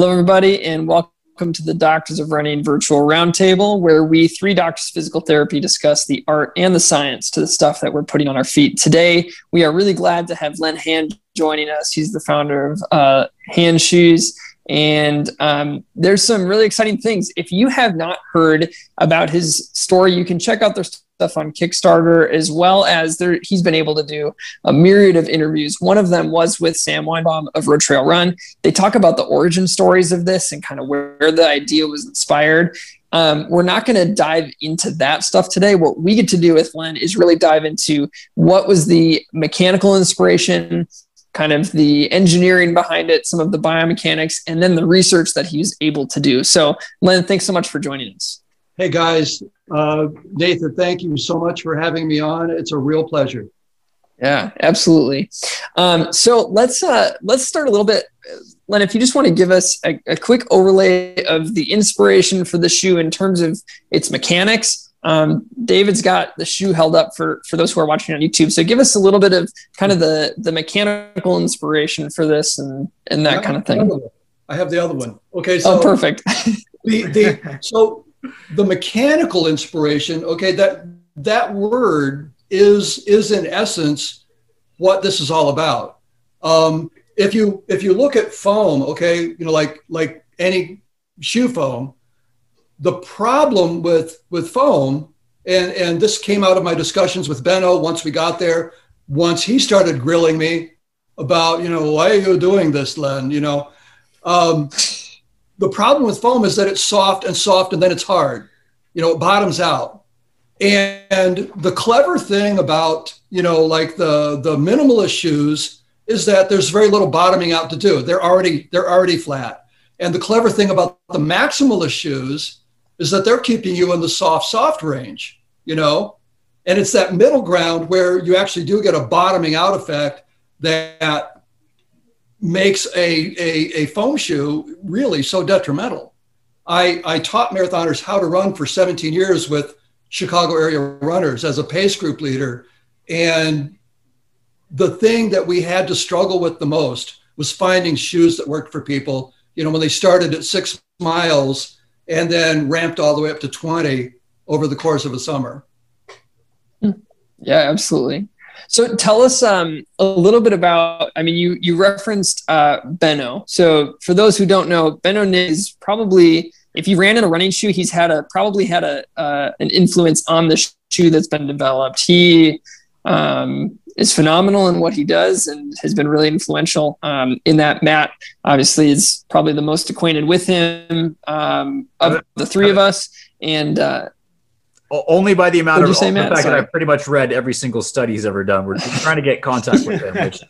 Hello, everybody, and welcome to the Doctors of Running virtual roundtable, where we, three doctors of physical therapy, discuss the art and the science to the stuff that we're putting on our feet. Today, we are really glad to have Len Hand joining us. He's the founder of uh, Hand Shoes. And um, there's some really exciting things. If you have not heard about his story, you can check out their stuff on Kickstarter, as well as there, he's been able to do a myriad of interviews. One of them was with Sam Winebaum of Road Trail Run. They talk about the origin stories of this and kind of where the idea was inspired. Um, we're not going to dive into that stuff today. What we get to do with Len is really dive into what was the mechanical inspiration, kind of the engineering behind it, some of the biomechanics, and then the research that he was able to do. So, Len, thanks so much for joining us. Hey guys, uh, Nathan, thank you so much for having me on. It's a real pleasure. Yeah, absolutely. Um, so let's uh, let's start a little bit, Len. If you just want to give us a, a quick overlay of the inspiration for the shoe in terms of its mechanics. Um, David's got the shoe held up for for those who are watching on YouTube. So give us a little bit of kind of the the mechanical inspiration for this and and that kind of thing. I have the other one. Okay, so oh, perfect. the, the so the mechanical inspiration okay that that word is is in essence what this is all about. Um, if you if you look at foam okay you know like like any shoe foam the problem with with foam and and this came out of my discussions with benno once we got there once he started grilling me about you know why are you doing this len you know? Um, the problem with foam is that it's soft and soft and then it's hard. You know, it bottoms out. And the clever thing about, you know, like the the minimalist shoes is that there's very little bottoming out to do. They're already they're already flat. And the clever thing about the maximalist shoes is that they're keeping you in the soft soft range, you know? And it's that middle ground where you actually do get a bottoming out effect that makes a, a, a foam shoe really so detrimental. I, I taught marathoners how to run for 17 years with Chicago area runners as a pace group leader. And the thing that we had to struggle with the most was finding shoes that worked for people. You know, when they started at six miles and then ramped all the way up to 20 over the course of a summer. Hmm. Yeah, absolutely. So tell us um, a little bit about. I mean, you you referenced uh, Benno. So for those who don't know, Benno is probably if you ran in a running shoe, he's had a probably had a uh, an influence on the shoe that's been developed. He um, is phenomenal in what he does and has been really influential um, in that. Matt obviously is probably the most acquainted with him um, of the three of us, and uh, only by the amount of say, the fact that I've pretty much read every single study he's ever done. We're trying to get contact with him. Which,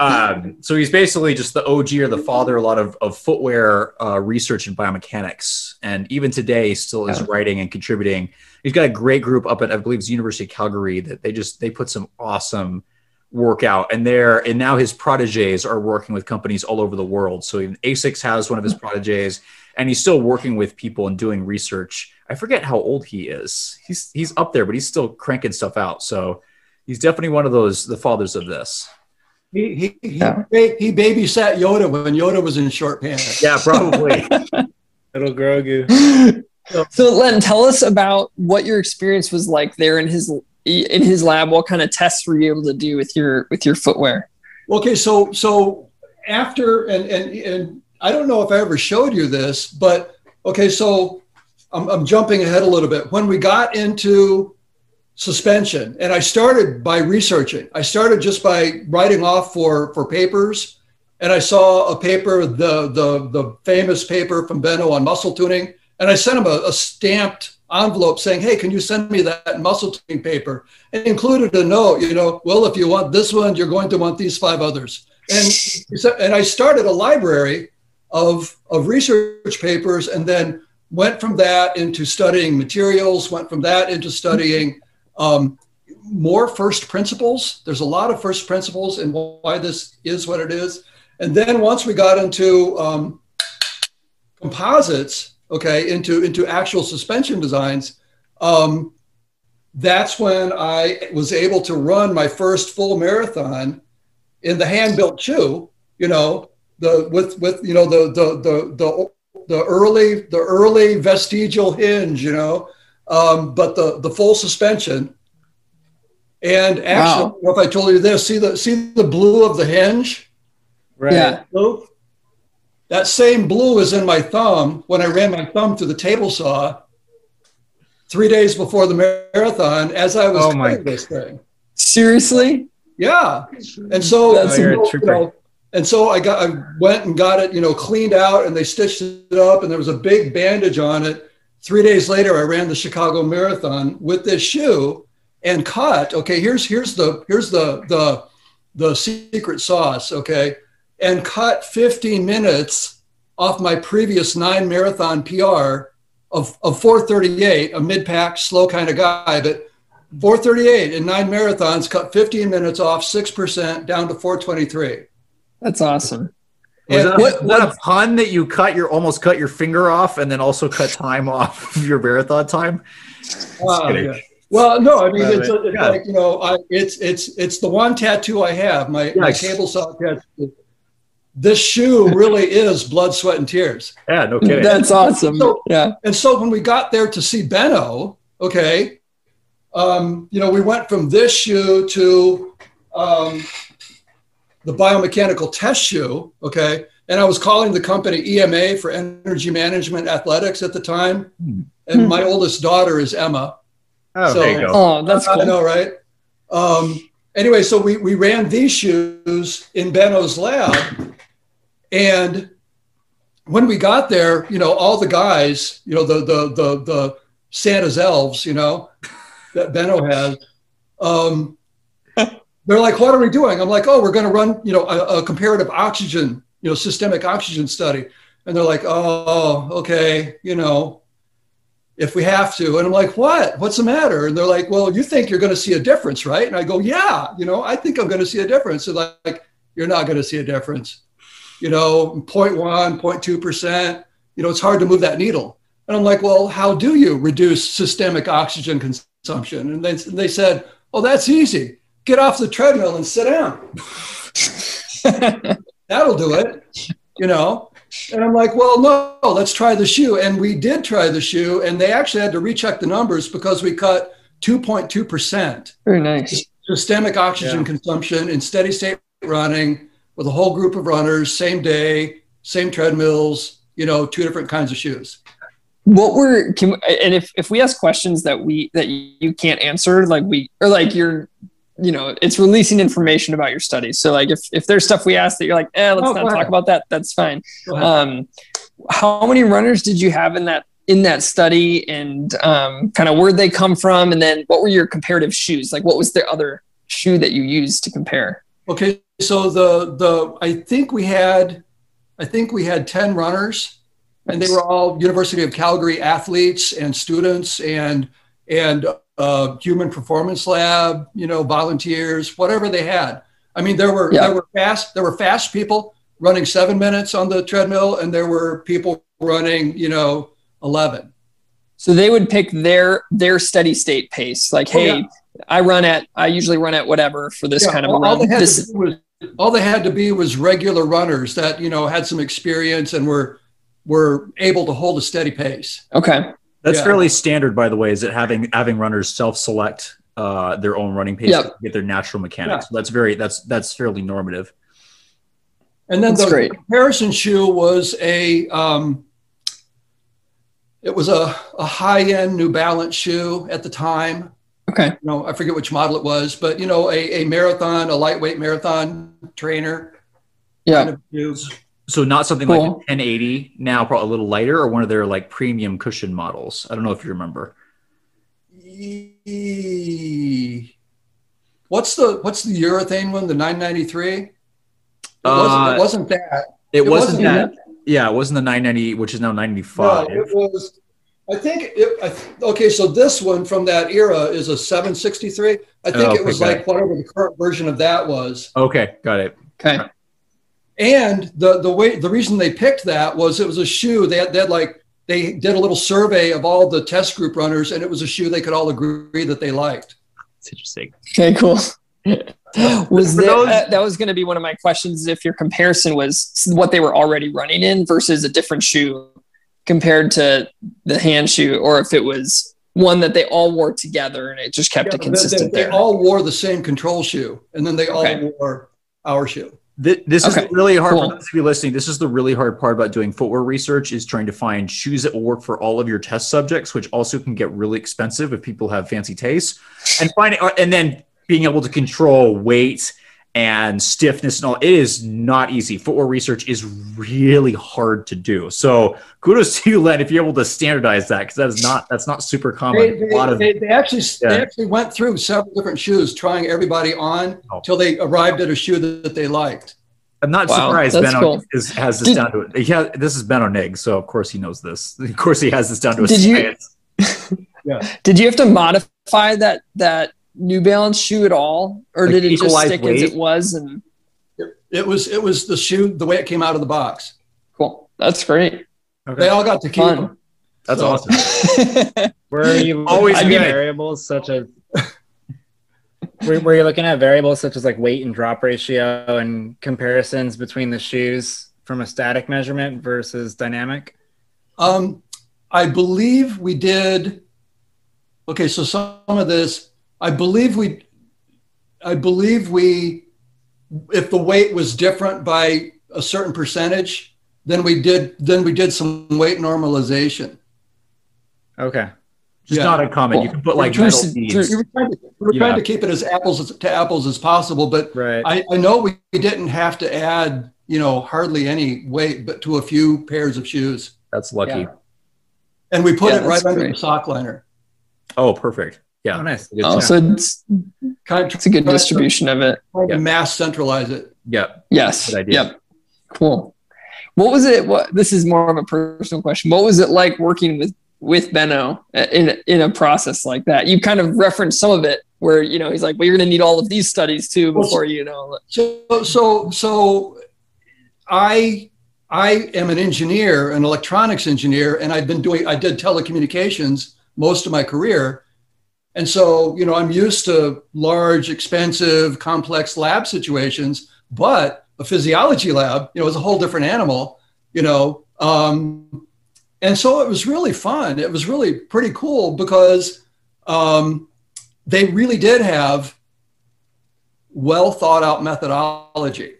um, so he's basically just the OG or the father a lot of, of footwear uh, research and biomechanics, and even today still is writing and contributing. He's got a great group up at I believe it's University of Calgary that they just they put some awesome work out, and there and now his proteges are working with companies all over the world. So even Asics has one of his proteges, and he's still working with people and doing research I forget how old he is. He's he's up there, but he's still cranking stuff out. So he's definitely one of those the fathers of this. He he he, yeah. he babysat Yoda when Yoda was in short pants. Yeah, probably. Little Grogu. So Len, tell us about what your experience was like there in his in his lab. What kind of tests were you able to do with your with your footwear? Okay, so so after and and and I don't know if I ever showed you this, but okay, so I'm, I'm jumping ahead a little bit. When we got into suspension, and I started by researching, I started just by writing off for, for papers. And I saw a paper, the, the, the famous paper from Benno on muscle tuning, and I sent him a, a stamped envelope saying, "Hey, can you send me that muscle tuning paper?" And included a note, you know, well, if you want this one, you're going to want these five others. And and I started a library of of research papers, and then went from that into studying materials. Went from that into studying. Um, more first principles. There's a lot of first principles and why this is what it is. And then once we got into um, composites, okay, into into actual suspension designs, um, that's when I was able to run my first full marathon in the hand-built shoe. You know, the with with you know the the the the the early the early vestigial hinge. You know, um, but the the full suspension. And actually, wow. if I told you this, see the see the blue of the hinge. Right. Yeah. Blue? That same blue is in my thumb when I ran my thumb through the table saw three days before the marathon as I was oh my this thing. Seriously? Yeah. And so, That's you know, you know, and so I got I went and got it, you know, cleaned out and they stitched it up and there was a big bandage on it. Three days later, I ran the Chicago Marathon with this shoe and cut. Okay, here's here's the here's the the the secret sauce. Okay, and cut 15 minutes off my previous nine marathon PR of, of 438, a mid pack, slow kind of guy, but 438 in nine marathons, cut 15 minutes off, 6% down to 423. That's awesome. Was that, what, what, a pun that you cut your almost cut your finger off and then also cut time off of your marathon time? Uh, yeah. Well, no, I mean it's, it's yeah. like you know, I, it's it's it's the one tattoo I have. My, yes. my table saw tattoo this shoe really is blood, sweat, and tears. Yeah, no kidding. That's awesome. So, yeah. And so when we got there to see Benno, okay, um, you know, we went from this shoe to um, the biomechanical test shoe, okay, and I was calling the company EMA for Energy Management Athletics at the time, hmm. and my oldest daughter is Emma. Oh, so, there you go. Oh, that's cool. I know, right? Um, anyway, so we, we ran these shoes in Benno's lab. And when we got there, you know, all the guys, you know, the the the the Santa's elves, you know, that Benno has, um, they're like, "What are we doing?" I'm like, "Oh, we're going to run, you know, a, a, comparative oxygen, you know, systemic oxygen study." And they're like, "Oh, okay, you know, if we have to. And I'm like, what? What's the matter? And they're like, well, you think you're going to see a difference, right? And I go, yeah, you know, I think I'm going to see a difference. So like, you're not going to see a difference. You know, 0.1, 0.2%, you know, it's hard to move that needle. And I'm like, well, how do you reduce systemic oxygen consumption? And they, and they said, oh, that's easy. Get off the treadmill and sit down. That'll do it, you know. And I'm like, well, no, let's try the shoe. And we did try the shoe, and they actually had to recheck the numbers because we cut 2.2%. Very nice. Systemic oxygen yeah. consumption in steady state running with a whole group of runners, same day, same treadmills, you know, two different kinds of shoes. What were can and if if we ask questions that we that you can't answer, like we or like you're you know it's releasing information about your studies. So like if, if there's stuff we ask that you're like eh let's oh, not talk about that that's fine. Um, how many runners did you have in that in that study? And um, kind of where'd they come from? And then what were your comparative shoes? Like what was the other shoe that you used to compare? Okay so the the i think we had i think we had 10 runners and they were all university of calgary athletes and students and and uh, human performance lab, you know, volunteers, whatever they had. I mean, there were yeah. there were fast there were fast people running seven minutes on the treadmill, and there were people running, you know, eleven. So they would pick their their steady state pace. Like, oh, hey, yeah. I run at I usually run at whatever for this yeah, kind of all, a run. All they, this, was, all they had to be was regular runners that you know had some experience and were were able to hold a steady pace. Okay. That's yeah. fairly standard, by the way. Is it having having runners self-select uh, their own running pace yep. to get their natural mechanics? Yeah. that's very that's that's fairly normative. And then that's the great. comparison shoe was a um, it was a, a high-end New Balance shoe at the time. Okay. You know, I forget which model it was, but you know, a, a marathon, a lightweight marathon trainer. Yeah. Kind of so not something cool. like a 1080 now, probably a little lighter, or one of their like premium cushion models. I don't know if you remember. What's the what's the urethane one? The 993. It, Uh, wasn't, it wasn't that. It, wasn't, that. that. Yeah, it wasn't the 990, which is now 95. No, it was. I think. It, I, th- okay, so this one from that era is a 763. I think Oh, it was okay. like whatever the current version of that was. okay, got it. Okay. And the the way the reason they picked that was it was a shoe they had, they had like they did a little survey of all the test group runners and it was a shoe they could all agree that they liked. It's interesting. Okay, cool. was that, those- uh, that was going to be one of my questions if your comparison was what they were already running in versus a different shoe compared to the hand shoe or if it was one that they all wore together and it just kept Yeah, it consistent they, there. they all wore the same control shoe and then they all wore our shoe. Th- This Okay, is really hard cool. for those of you listening. This is the really hard part about doing footwear research is trying to find shoes that will work for all of your test subjects, which also can get really expensive if people have fancy tastes. And finding uh, and then being able to control weight and stiffness and all. It is not easy. Footwear research is really hard to do. So kudos to you, Len, if you're able to standardize that because that is not that's not super common. They, a lot of they, they actually Yeah. they actually went through several different shoes, trying everybody on Oh. they arrived at a shoe that, that they liked. I'm not Wow, surprised Ben cool. is, has this Did- down to it. Yeah, this is Benno Nigg, so of course he knows this. Of course he has this down to a Did you- science. Did you have to modify that that New Balance shoe at all, or Like did it just stick weight? as it was? And It was it was the shoe the way it came out of the box. cool, that's great. They all got to keep Fun. them. That's So- awesome. Where are you Always looking at good. variables such as where, where you're looking at variables such as like weight and drop ratio and comparisons between the shoes from a static measurement versus dynamic? Um, I believe we did. Okay, so some of this, I believe we, I believe we, if the weight was different by a certain percentage, then we did, then we did some weight normalization. Okay. Just Yeah. not uncommon. You can put like Drew- metal Drew- beads. We were trying to, we were Yeah. trying to keep it as apples to apples as possible, but Right. I, I know we, we didn't have to add, you know, hardly any weight, but to a few pairs of shoes. That's lucky. Yeah. And we put Yeah, it right that's under the sock liner. Oh, perfect. Yeah. Oh, nice. Good Oh, so it's Kind of it's a good trying to- distribution of it. trying Yeah. mass centralize it. Yeah. Yes. Good idea. Yep. Cool. What was it? What this is more of a personal question. What was it like working with with Benno uh, in in a process like that? You kind of referenced some of it, where you know he's like, "Well, you're going to need all of these studies too before you know." So, so, so I, I am an engineer, an electronics engineer, and I've been doing, I did telecommunications most of my career. And so, you know, I'm used to large, expensive, complex lab situations, but a physiology lab, you know, is a whole different animal, you know. Um, and so it was really fun. It was really pretty cool because um, they really did have well thought out methodology.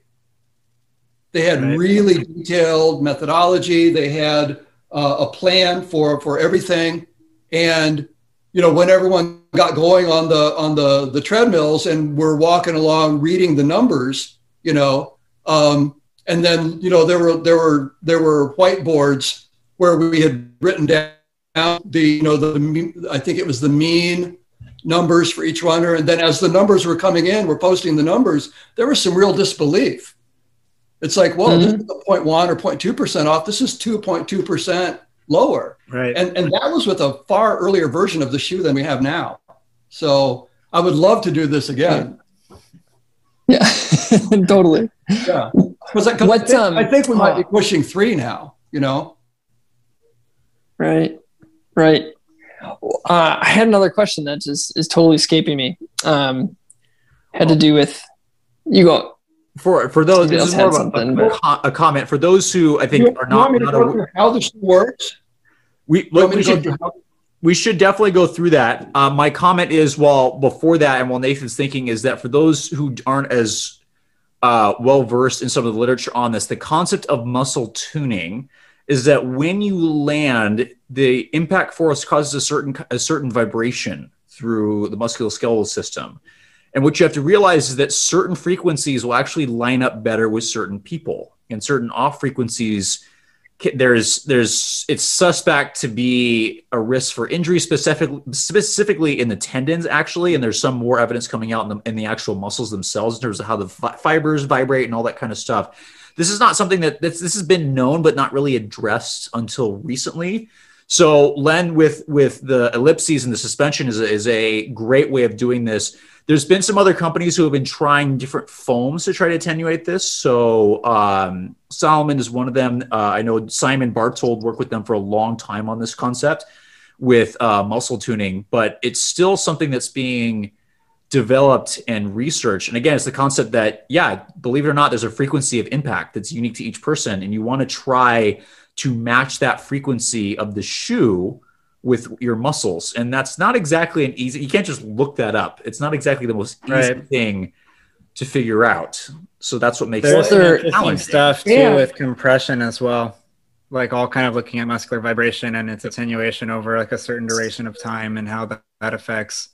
They had Right. really detailed methodology. They had uh, a plan for for everything, and you know when everyone got going on the on the the treadmills and we're walking along reading the numbers, you know, um, and then you know there were there were there were whiteboards where we had written down the you know the I think it was the mean numbers for each runner. And then as the numbers were coming in, we're posting the numbers, there was some real disbelief. It's like, well, this is a 0.1 or 0.2% off. This is 2.2% lower. Right. And, and that was with a far earlier version of the shoe than we have now. So I would love to do this again. Yeah, totally. Yeah. Because I, 'cause I think- um, I think we might be oh. pushing three now, you know? Right. Right. Uh, I had another question that just is totally escaping me. Um, had to do with you go. For for those, this is more of a, a, a comment for those who I think You- are not. not go a, through how the shoe works? We look, we should we should definitely go through that. Uh, my comment is, well, before that, and while Nathan's thinking, is that for those who aren't as uh, well versed in some of the literature on this, the concept of muscle tuning is that when you land, the impact force causes a certain a certain vibration through the musculoskeletal system. And what you have to realize is that certain frequencies will actually line up better with certain people, and certain off frequencies there's there's it's suspect to be a risk for injury specifically specifically in the tendons actually and there's some more evidence coming out in the, in the actual muscles themselves in terms of how the fi- fibers vibrate and all that kind of stuff. This is not something that this, this has been known but not really addressed until recently. So len with with the ellipses and the suspension is a, is a great way of doing this there's been some other companies who have been trying different foams to try to attenuate this. So um, Salomon is one of them. Uh, I know Simon Bartold worked with them for a long time on this concept with uh, muscle tuning, but it's still something that's being developed and researched. And again, it's the concept that, yeah, believe it or not, there's a frequency of impact that's unique to each person. And you want to try to match that frequency of the shoe with your muscles and that's not exactly an easy you can't just look that up it's not exactly the most easy right. thing to figure out so that's what makes there's it interesting stuff too yeah. with compression as well like all kind of looking at muscular vibration and its attenuation over like a certain duration of time and how that, that affects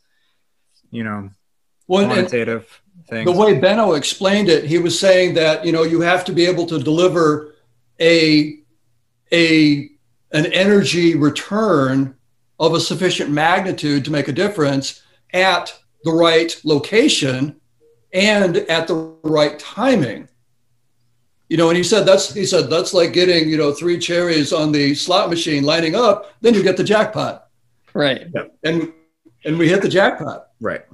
you know well, quantitative things. the way benno explained it he was saying that you know you have to be able to deliver a a an energy return of a sufficient magnitude to make a difference at the right location and at the right timing. You know, and he said that's he said that's like getting, you know, three cherries on the slot machine lining up, then you get the jackpot. Right. And and we hit the jackpot. Right.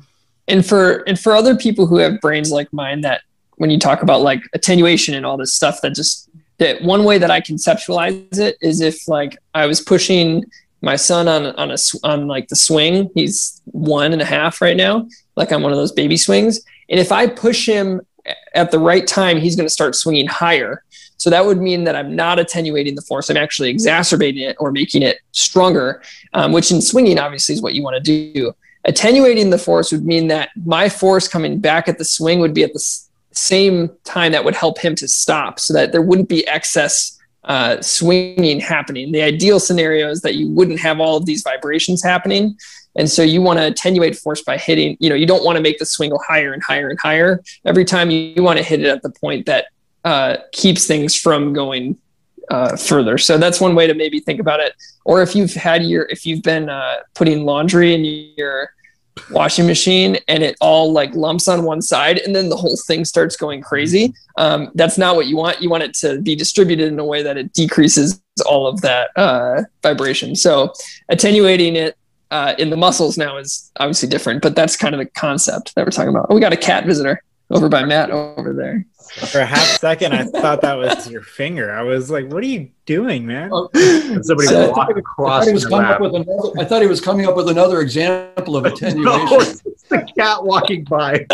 And for and for other people who have brains like mine that when you talk about like attenuation and all this stuff that just that one way that I conceptualize it is if like I was pushing my son on on a on like the swing. He's one and a half right now, like on one of those baby swings. And if I push him at the right time, he's going to start swinging higher. So that would mean that I'm not attenuating the force. I'm actually exacerbating it or making it stronger, um, which in swinging obviously is what you want to do. Attenuating the force would mean that my force coming back at the swing would be at the s- same time that would help him to stop, so that there wouldn't be excess uh, swinging happening. The ideal scenario is that you wouldn't have all of these vibrations happening. And so you want to attenuate force by hitting, you know, you don't want to make the swing go higher and higher and higher. Every time you, you want to hit it at the point that uh, keeps things from going uh, further. So that's one way to maybe think about it. Or if you've had your, if you've been uh, putting laundry in your washing machine and it all like lumps on one side and then the whole thing starts going crazy. Um, that's not what you want. You want it to be distributed in a way that it decreases all of that uh, vibration. So attenuating it uh, in the muscles now is obviously different but that's kind of the concept that we're talking about. Oh, we got a cat visitor over by matt over there for a half second, I thought that was your finger. I was like, "What are you doing, man?" Oh, somebody so walked across. I thought, he was coming up with another, I thought he was coming up with another example of attenuation. no, it's the cat walking by.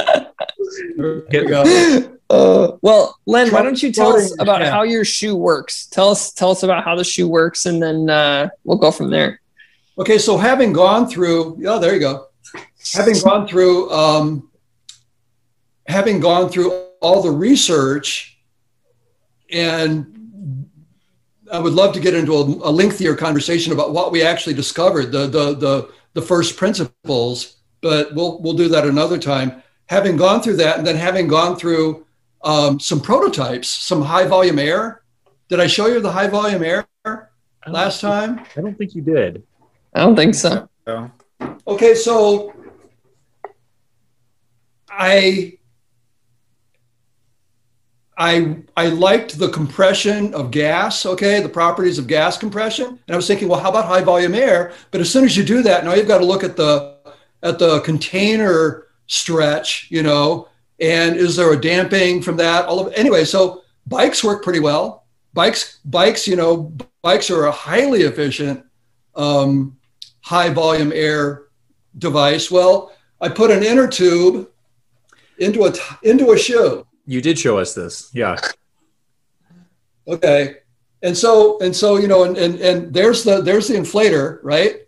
Here we. Uh, well, Len, why don't you tell us about how your shoe works? Tell us, tell us about how the shoe works, and then uh, we'll go from there. Okay, so having gone through, oh, there you go. Having gone through, um, having gone through all the research and I would love to get into a, a, lengthier conversation about what we actually discovered, the, the, the, the first principles, but we'll, we'll do that another time. Having gone through that and then having gone through um, some prototypes, some high volume air. Did I show you the high volume air last time? I don't think you did. I don't think so. Okay, so I I I liked the compression of gas, okay, the properties of gas compression. And I was thinking, well, how about high volume air? But as soon as you do that, now you've got to look at the at the container stretch, you know, and is there a damping from that? All of anyway, so bikes work pretty well. Bikes, bikes, you know, bikes are a highly efficient um, high volume air device. Well, I put an inner tube into a into a shoe you did show us this. Yeah. Okay. And so, and so, you know, and, and, and there's the, there's the inflator, right?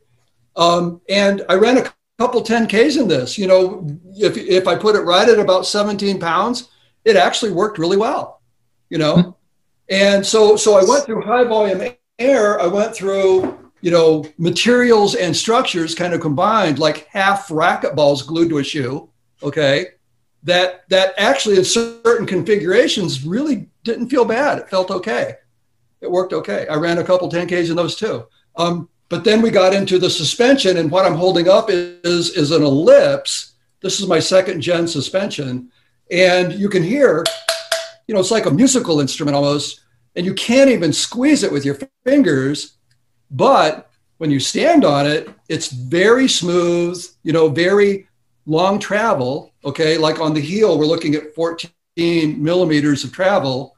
Um, and I ran a couple 10Ks in this, you know, if, if I put it right at about 17 pounds, it actually worked really well, you know? Mm-hmm. And so, so I went through high volume air. I went through, you know, materials and structures kind of combined, like half racket balls glued to a shoe. Okay that that actually in certain configurations really didn't feel bad. It felt okay. it worked okay. I ran a couple 10Ks in those too. Um, but then we got into the suspension, and what I'm holding up is, is an ellipse. This is my second gen suspension. And you can hear, you know, it's like a musical instrument almost, and you can't even squeeze it with your fingers. But when you stand on it, it's very smooth, you know, very long travel. Okay. Like on the heel, we're looking at 14 millimeters of travel.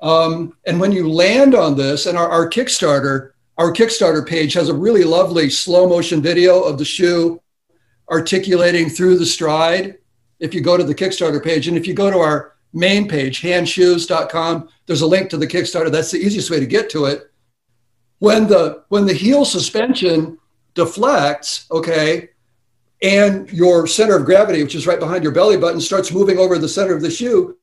Um, and when you land on this, and our, our Kickstarter, our Kickstarter page has a really lovely slow motion video of the shoe articulating through the stride. If you go to the Kickstarter page, and if you go to our main page, handshoes.com, there's a link to the Kickstarter. That's the easiest way to get to it. When the when the heel suspension deflects, okay, and your center of gravity, which is right behind your belly button, starts moving over the center of the shoe,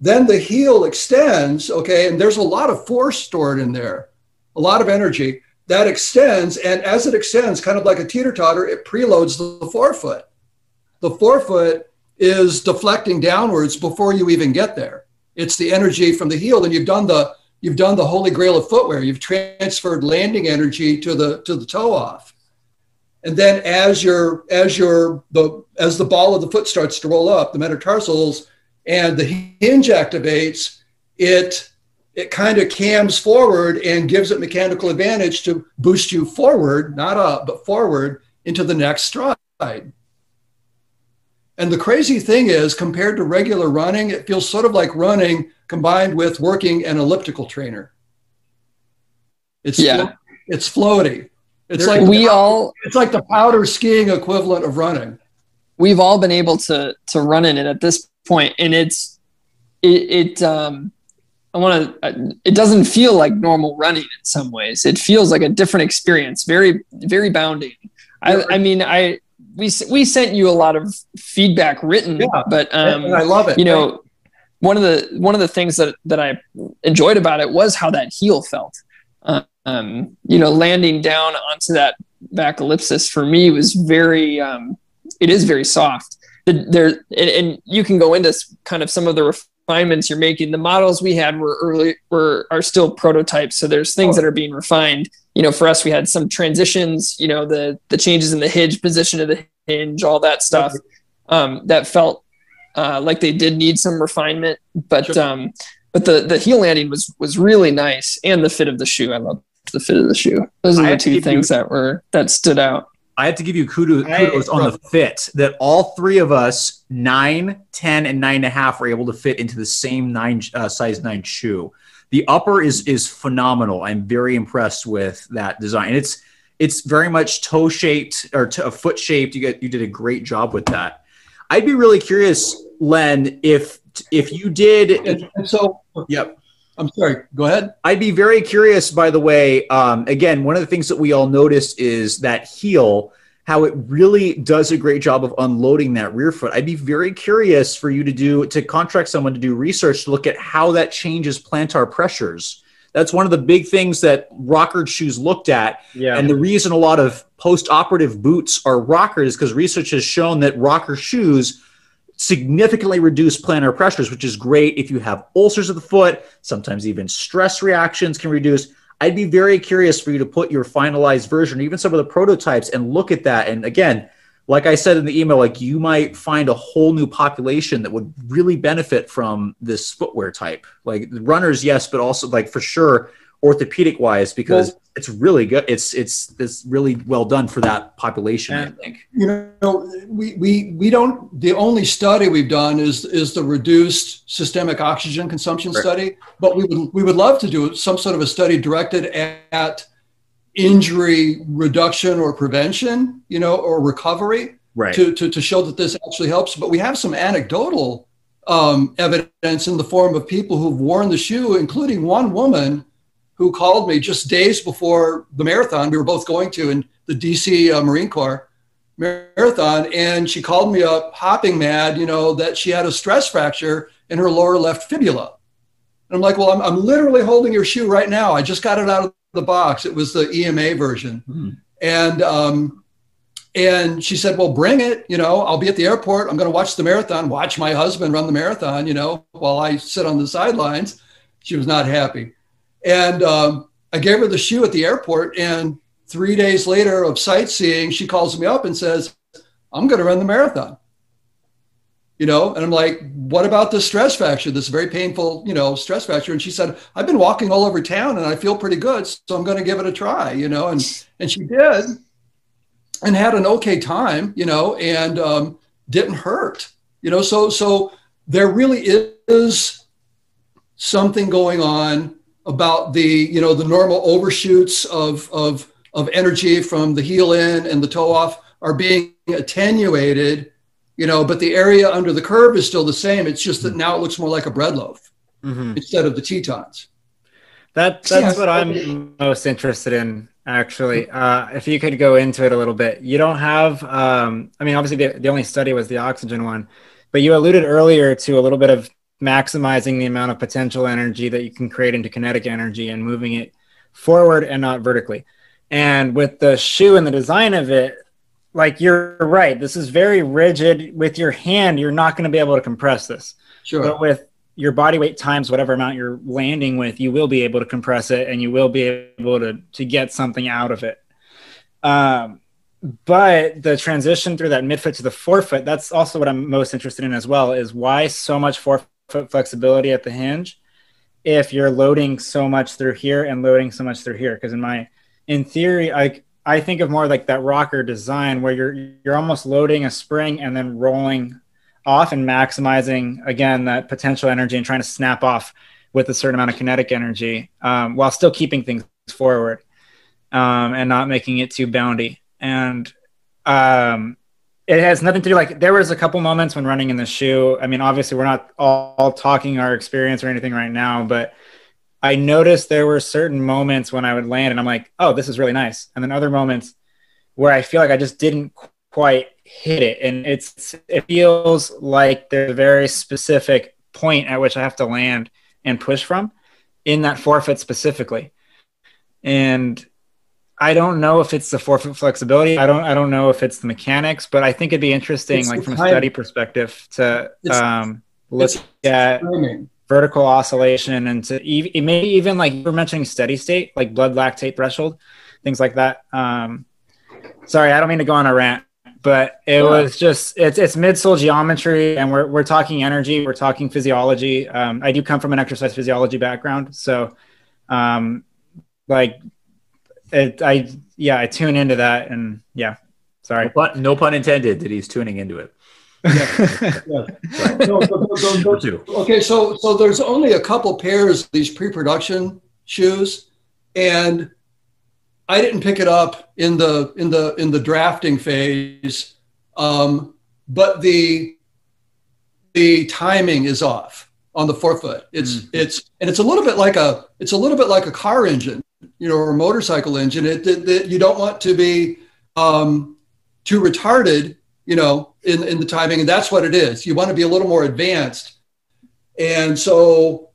then the heel extends, okay, and there's a lot of force stored in there, a lot of energy that extends. And as it extends, kind of like a teeter totter, it preloads the forefoot. The forefoot is deflecting downwards before you even get there. It's the energy from the heel, and you've done the you've done the holy grail of footwear. You've transferred landing energy to the to the toe off. And then as your as your the as the ball of the foot starts to roll up, the metatarsals and the hinge activates, it it kind of cams forward and gives it mechanical advantage to boost you forward, not up, but forward into the next stride. And the crazy thing is, compared to regular running, it feels sort of like running combined with working an elliptical trainer. It's yeah. it's floaty. It's like we all it's like the powder skiing equivalent of running. We've all been able to to run in it at this point, and it's it, it um I want to. It doesn't feel like normal running in some ways. It feels like a different experience. Very, very bounding. I, I mean, I we we sent you a lot of feedback written, yeah, but um, I love it. You know, one of the one of the things that that I enjoyed about it was how that heel felt. Um, you know, landing down onto that back ellipsis for me was very. Um, it is very soft. There and, and you can go into kind of some of the refinements you're making. The models we had were early were are still prototypes, so there's things that are being refined. You know, for us, we had some transitions. You know, the the changes in the hinge position of the hinge, all that stuff. Um, that felt uh, like they did need some refinement, but sure. But the the heel landing was was really nice, and the fit of the shoe. I love the fit of the shoe. Those are the two things you, that were that stood out. I have to give you kudos, kudos on the fit that all three of us, nine, ten, and nine and a half, were able to fit into the same nine uh, size nine shoe. The upper is is phenomenal. I'm very impressed with that design. it's it's very much toe shaped or to, foot shaped. You get you did a great job with that. I'd be really curious, Len, if if you did. And, and so, yep. I'm sorry. Go ahead. I'd be very curious, by the way. Um, again, one of the things that we all noticed is that heel, how it really does a great job of unloading that rear foot. I'd be very curious for you to do to contract someone to do research to look at how that changes plantar pressures. That's one of the big things that rocker shoes looked at. Yeah. And the reason a lot of post-operative boots are rockers is because research has shown that rocker shoes significantly reduce plantar pressures, which is great if you have ulcers of the foot. Sometimes even stress reactions can reduce. I'd be very curious for you to put your finalized version, even some of the prototypes, and look at that. And again, like I said in the email, like you might find a whole new population that would really benefit from this footwear type. Like runners, yes, but also like for sure orthopedic wise because well, it's really good. It's it's it's really well done for that population. I think. You know, we we we don't. The only study we've done is is the reduced systemic oxygen consumption right. study. But we would we would love to do some sort of a study directed at injury reduction or prevention. You know, or recovery. Right. To to to show that this actually helps. But we have some anecdotal um, evidence in the form of people who've worn the shoe, including one woman who called me just days before the marathon we were both going to in the DC uh, Marine Corps marathon. And she called me up, hopping mad, you know, that she had a stress fracture in her lower left fibula. And I'm like, well, I'm, I'm literally holding your shoe right now. I just got it out of the box. It was the EMA version. Mm-hmm. And, um, and she said, well, bring it, you know, I'll be at the airport. I'm going to watch the marathon, watch my husband run the marathon, you know, while I sit on the sidelines. She was not happy. And um, I gave her the shoe at the airport. And three days later of sightseeing, she calls me up and says, I'm going to run the marathon. You know, and I'm like, what about the stress fracture, this very painful, you know, stress fracture? And she said, I've been walking all over town and I feel pretty good. So I'm going to give it a try, you know, and, and she did and had an okay time, you know, and um, didn't hurt, you know. So, so there really is something going on about the you know the normal overshoots of of of energy from the heel in and the toe off are being attenuated you know but the area under the curve is still the same. It's just that now it looks more like a bread loaf mm-hmm. instead of the tetons. That that's what i'm most interested in actually. Uh, if you could go into it a little bit. You don't have um, i mean obviously the, the only study was the oxygen one but you alluded earlier to a little bit of maximizing the amount of potential energy that you can create into kinetic energy and moving it forward and not vertically. And with the shoe and the design of it, like you're right, this is very rigid. With your hand, you're not going to be able to compress this. Sure. But with your body weight times whatever amount you're landing with, you will be able to compress it and you will be able to to get something out of it. Um, but the transition through that midfoot to the forefoot, that's also what I'm most interested in as well, is why so much forefoot foot flexibility at the hinge if you're loading so much through here and loading so much through here. Because in my in theory i i think of more like that rocker design where you're you're almost loading a spring and then rolling off and maximizing again that potential energy and trying to snap off with a certain amount of kinetic energy um, while still keeping things forward um, and not making it too boundy. And um, it has nothing to do like there was a couple moments when running in the shoe. I mean obviously we're not all, all, talking our experience or anything right now but i noticed there were certain moments when i would land and i'm like oh this is really nice. And then other moments where i feel like i just didn't quite hit it. And it's it feels like there's a very specific point at which i have to land and push from in that forefoot specifically. And I don't know if it's the forefoot flexibility. I don't. I don't know if it's the mechanics, but I think it'd be interesting, it's like from a study perspective, to um, look at timing. vertical oscillation and to e- maybe even like you were mentioning steady state, like blood lactate threshold, things like that. Um, sorry, I don't mean to go on a rant, but it yeah. was just it's it's midsole geometry, and we're we're talking energy, we're talking physiology. Um, I do come from an exercise physiology background, so um, like it, I yeah, I tune into that, and yeah, sorry. No pun, no pun intended that he's tuning into it. yeah. yeah. No, okay, so so there's only a couple pairs of these pre-production shoes, and I didn't pick it up in the in the in the drafting phase, um, but the the timing is off on the forefoot. It's mm-hmm. it's and it's a little bit like a it's a little bit like a car engine you know, or a motorcycle engine. It, it you don't want to be um, too retarded, you know, in, in the timing. And that's what it is. You want to be a little more advanced. And so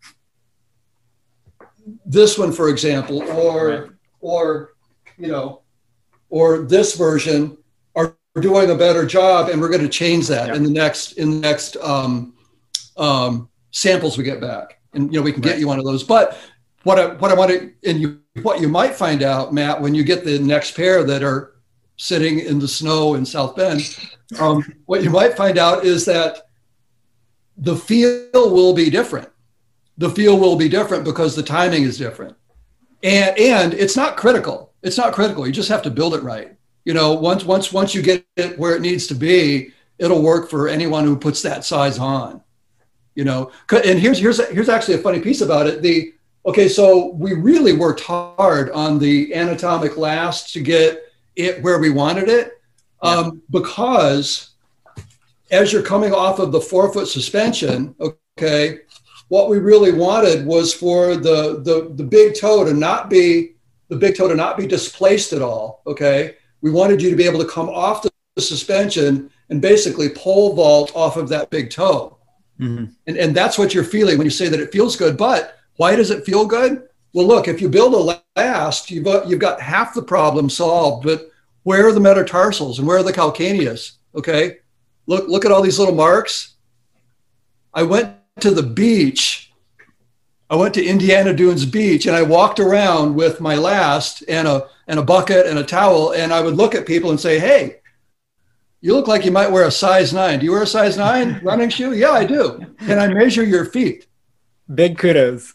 this one, for example, or, right. or, you know, or this version are doing a better job. And we're going to change that in the next, in the next um, um, samples we get back. And, you know, we can right. get you one of those, but what I, what I want to, and you what you might find out, Matt, when you get the next pair that are sitting in the snow in South Bend, um, what you might find out is that the feel will be different. The feel will be different because the timing is different. And, and it's not critical. It's not critical. You just have to build it right. You know, once once once you get it where it needs to be, it'll work for anyone who puts that size on. You know, and here's here's here's actually a funny piece about it. The Okay, so we really worked hard on the anatomic last to get it where we wanted it um, because as you're coming off of the forefoot suspension, okay, what we really wanted was for the, the, the big toe to not be the big toe to not be displaced at all. Okay, we wanted you to be able to come off the suspension and basically pole vault off of that big toe. Mm-hmm. And, and that's what you're feeling when you say that it feels good. But why does it feel good? Well, look, if you build a last, you've got, you've got half the problem solved, but where are the metatarsals and where are the calcaneus? Okay. Look, look at all these little marks. I went to the beach I went to Indiana Dunes Beach and I walked around with my last and a and a bucket and a towel and I would look at people and say, "Hey, you look like you might wear a size 9. Do you wear a size 9 running shoe?" "Yeah, I do." Can I measure your feet? Big kudos.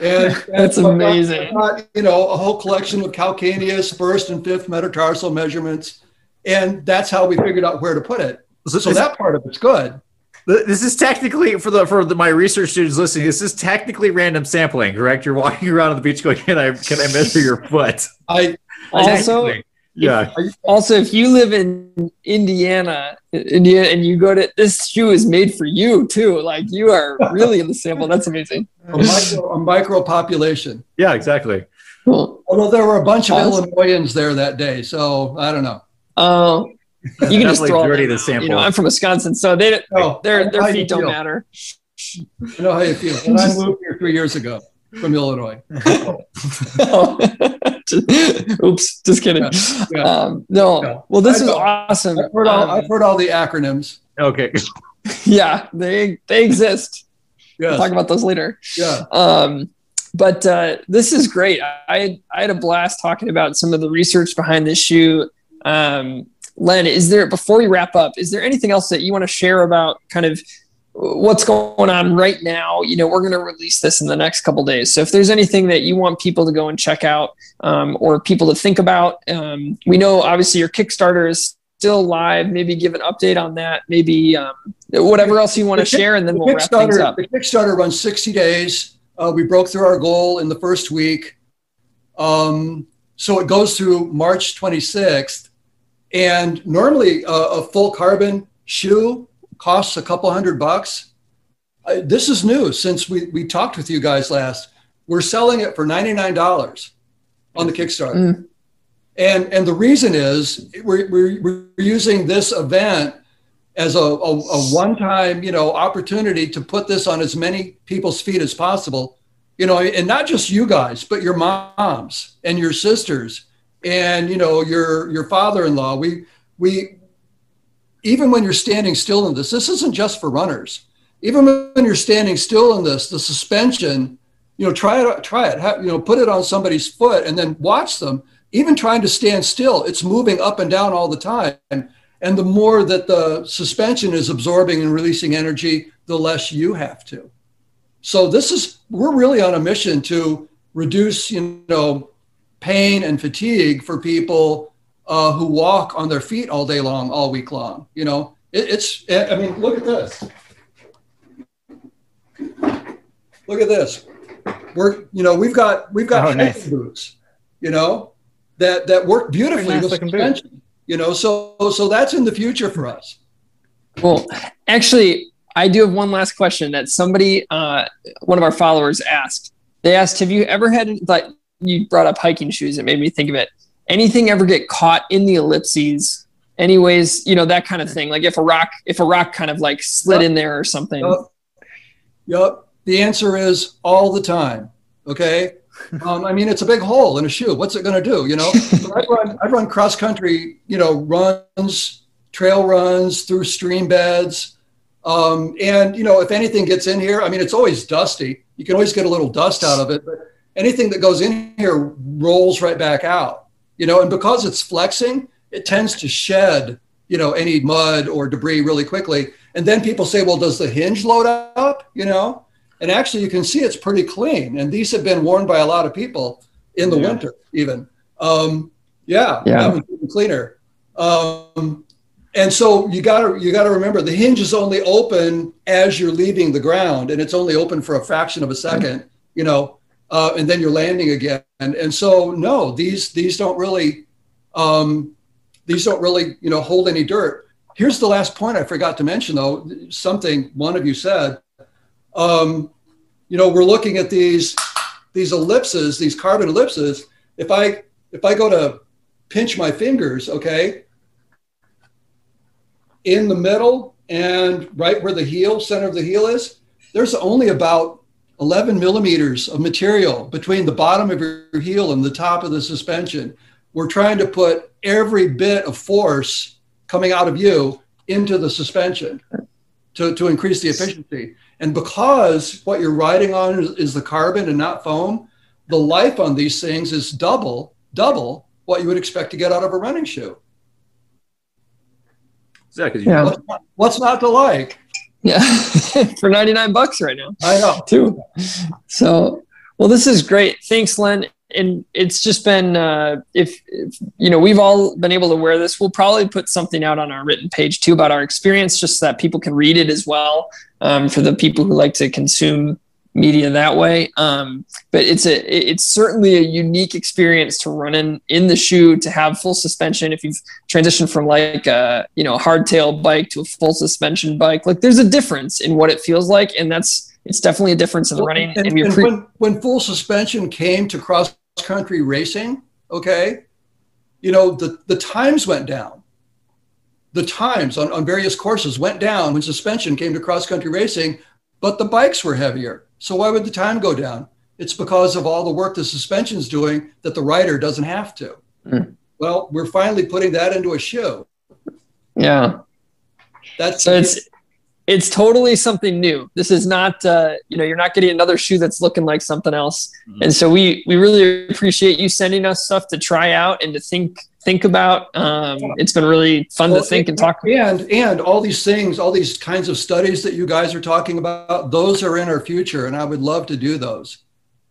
And, That's and amazing. got, you know, a whole collection of calcaneus first and fifth metatarsal measurements and that's how we figured out where to put it. So, So that part of it's good. this is technically for the for the, my research students listening. This is technically random sampling, correct? You're walking around on the beach going, "Can I can I measure your foot?" I Also, Technically. Yeah. also, if you live in Indiana, Indiana, and you go to this shoe is made for you too. Like you are really in the sample. That's amazing. a micro, a micro population. Yeah, exactly. Cool. Although there were a bunch of Awesome. Illinoisans there that day, so I don't know. Oh, you can just throw dirty the sample. You know, I'm from Wisconsin, so they don't- Oh, their their feet you don't matter. I know how you feel. And I moved here three years ago from Illinois. Oops, just kidding. Yeah. Um, no, Yeah. well, this I is awesome. I've heard all, Um, I've heard all the acronyms. Okay. yeah, they they exist. We'll talk about those later. Yeah. Um, but uh, this is great. I had, I had a blast talking about some of the research behind this shoe. Um, Len, is there before we wrap up? Is there anything else that you want to share about kind of what's going on right now? You know, we're going to release this in the next couple days. So if there's anything that you want people to go and check out um, or people to think about, um, we know obviously your Kickstarter is still live. Maybe give an update on that. Maybe um, whatever else you want to share, and then we'll wrap things up. the Kickstarter runs 60 days. Uh, we broke through our goal in the first week. Um, so it goes through March 26th. And normally a, a full carbon shoe costs a couple hundred bucks. Uh, this is new since we, we talked with you guys last. We're selling it for $99 on the Kickstarter. Mm. And, and the reason is we're, we're, we're using this event as a, a, a one-time you know opportunity to put this on as many people's feet as possible you know and not just you guys but your moms and your sisters and you know your your father-in-law we we even when you're standing still in this this isn't just for runners. Even when you're standing still in this the suspension you know try it try it. Have, you know put it on somebody's foot and then watch them. Even trying to stand still it's moving up and down all the time. And the more that the suspension is absorbing and releasing energy, the less you have to. So this is we're really on a mission to reduce, you know, pain and fatigue for people uh, who walk on their feet all day long, all week long. You know, it, it's. I mean, look at this. Look at this. We're, you know, we've got we've got Oh, hiking nice. boots, you know, that that work beautifully nice with looking boot. suspension. You know, so so that's in the future for us. Well, actually, I do have one last question that somebody, uh, one of our followers asked. They asked, "Have you ever had like you brought up hiking shoes? It made me think of it. Anything ever get caught in the ellipses? Anyways, you know that kind of thing. Like if a rock, if a rock kind of like slid in there or something. Yep. Yep. The answer is all the time. Okay. Um, I mean, it's a big hole in a shoe. What's it going to do? You know, I run, I run cross country, you know, runs, trail runs through stream beds. Um, and, you know, if anything gets in here, I mean, it's always dusty. You can always get a little dust out of it, but anything that goes in here rolls right back out, you know, and because it's flexing, it tends to shed, you know, any mud or debris really quickly. And then people say, well, does the hinge load up? You know, and actually you can see it's pretty clean. And these have been worn by a lot of people in the Yeah. winter, even. Um, yeah, Yeah. that was even cleaner. Um, and so you gotta you gotta remember the hinge is only open as you're leaving the ground, and it's only open for a fraction of a second, you know, uh, and then you're landing again. And, and so no, these these don't really um, these don't really you know hold any dirt. Here's the last point I forgot to mention though, something one of you said. Um, you know, we're looking at these these ellipses, these carbon ellipses. If I if I go to pinch my fingers, okay, in the middle and right where the heel, center of the heel is, there's only about 11 millimeters of material between the bottom of your heel and the top of the suspension. We're trying to put every bit of force coming out of you into the suspension to, to increase the efficiency. And because what you're riding on is, is the carbon and not foam, the life on these things is double, double what you would expect to get out of a running shoe. Yeah, because Yeah. What's not, what's not to like? Yeah, for 99 bucks right now. I know. too. So, well, this is great. Thanks, Len. And it's just been, uh, if, if, you know, we've all been able to wear this, we'll probably put something out on our written page too about our experience, just so that people can read it as well um, for the people who like to consume media that way. Um, but it's a, it's certainly a unique experience to run in, in the shoe, to have full suspension. If you've transitioned from like a, you know, hardtail bike to a full suspension bike, like there's a difference in what it feels like. And that's, it's definitely a difference in the running. And, And, and appre- when, when full suspension came to cross country racing, okay, you know, the, the times went down. The times on, on various courses went down when suspension came to cross country racing, but the bikes were heavier. So why would the time go down? It's because of all the work the suspension's doing that the rider doesn't have to. Mm. Well, we're finally putting that into a shoe. yeah. That's So it's, it's totally something new. This is not, uh, you know, you're not getting another shoe that's looking like something else. Mhm. And so we, we really appreciate you sending us stuff to try out and to think, think about. Um, it's been really fun Well, to think and talk. and and all these things all these kinds of studies that you guys are talking about those are in our future and i would love to do those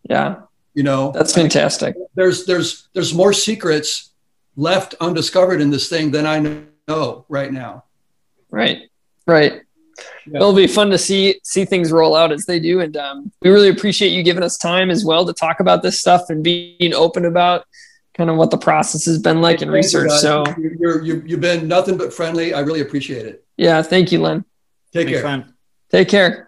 Yeah. you know That's fantastic. there's there's there's more secrets left undiscovered in this thing than i know right now Right. Right. Yeah. It'll be fun to see see things roll out as they do, and um, we really appreciate you giving us time as well to talk about this stuff and being open about kind of what the process has been like in Thank you, research. So you're, you're, you've been nothing but friendly i really appreciate it yeah, thank you, Len. take Thanks, care Len. Take care.